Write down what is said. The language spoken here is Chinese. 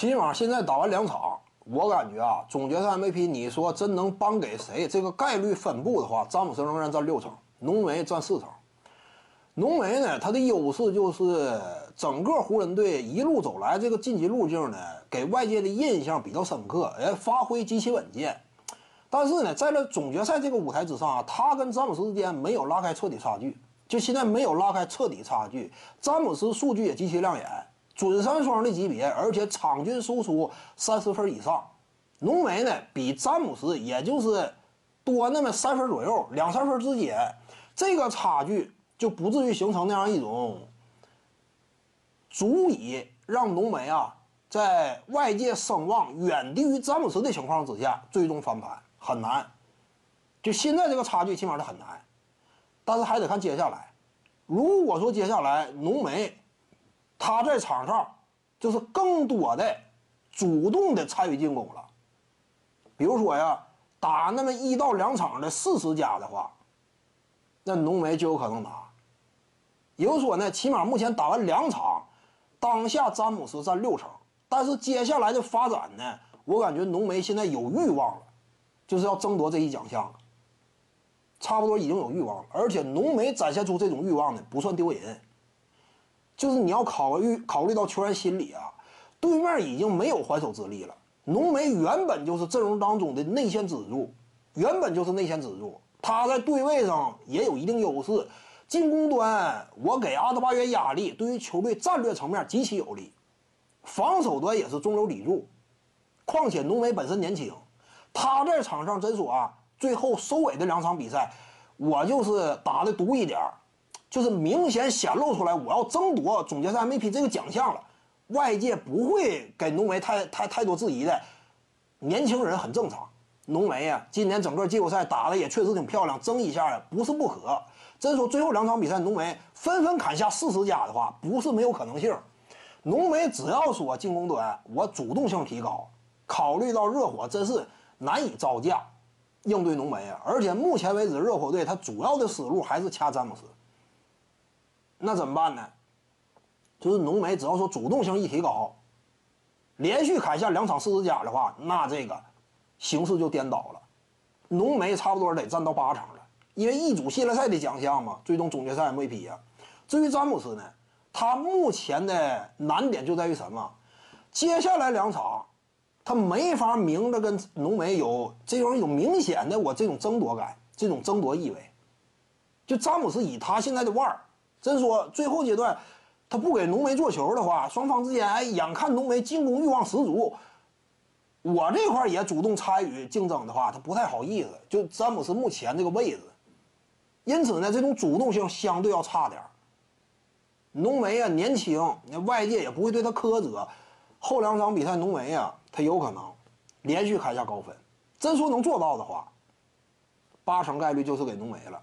起码现在打完两场，我感觉啊，总决赛 MVP 你说真能颁给谁？这个概率分布的话，詹姆斯仍然占六成，浓眉占四成。浓眉呢，他的优势就是整个湖人队一路走来这个晋级路径呢，给外界的印象比较深刻，哎，发挥极其稳健。但是呢，在这总决赛这个舞台之上啊，他跟詹姆斯之间没有拉开彻底差距，就现在没有拉开彻底差距。詹姆斯数据也极其亮眼，准三双的级别，而且场均输出三十分以上。浓眉呢，比詹姆斯也就是多那么三分左右，两三分之间，这个差距就不至于形成那样一种足以让浓眉啊在外界声望远低于詹姆斯的情况之下最终翻盘。很难，就现在这个差距，起码是很难，但是还得看接下来。如果说接下来浓眉他在场上就是更多的主动的参与进攻了，比如说呀，打那么一到两场的四十加的话，那浓眉就有可能拿。也就是说呢，起码目前打完两场，当下詹姆斯占六成，但是接下来的发展呢，我感觉浓眉现在有欲望了。就是要争夺这一奖项，差不多已经有欲望了，而且浓眉展现出这种欲望呢，不算丢人。就是你要考虑考虑到球员心理啊，对面已经没有还手之力了。浓眉原本就是阵容当中的内线支柱，原本就是内线支柱，他在对位上也有一定优势。进攻端我给阿德巴约压力，对于球队战略层面极其有利。防守端也是中流砥柱，况且浓眉本身年轻。他在场上真说啊，最后收尾的两场比赛，我就是打的毒一点就是明显显露出来我要争夺总决赛 MVP 这个奖项了。外界不会给浓眉太太太多质疑的，年轻人很正常。浓眉啊，今年整个季后赛打的也确实挺漂亮，争一下呀不是不可。真说最后两场比赛浓眉纷纷砍下四十加的话，不是没有可能性。浓眉只要说进攻端我主动性提高，考虑到热火真是。难以招架应对浓眉啊！而且目前为止，热火队他主要的思路还是掐詹姆斯。那怎么办呢？就是浓眉只要说主动性一提高，连续砍下两场四十加的话，那这个形势就颠倒了。浓眉差不多得占到八成了，因为一组系列赛的奖项嘛，最终总决赛 MVP 呀。至于詹姆斯呢，他目前的难点就在于什么？接下来两场。他没法明着跟浓眉有这种有明显的我这种争夺感，这种争夺意味。就詹姆斯以他现在的腕儿，真说最后阶段他不给浓眉做球的话，双方之间哎，眼看浓眉进攻欲望十足，我这块也主动参与竞争的话，他不太好意思。就詹姆斯目前这个位置，因此呢，这种主动性相对要差点浓眉啊，年轻，那外界也不会对他苛责。后两场比赛，浓眉啊，他有可能连续砍下高分。真说能做到的话，八成概率就是给浓眉了。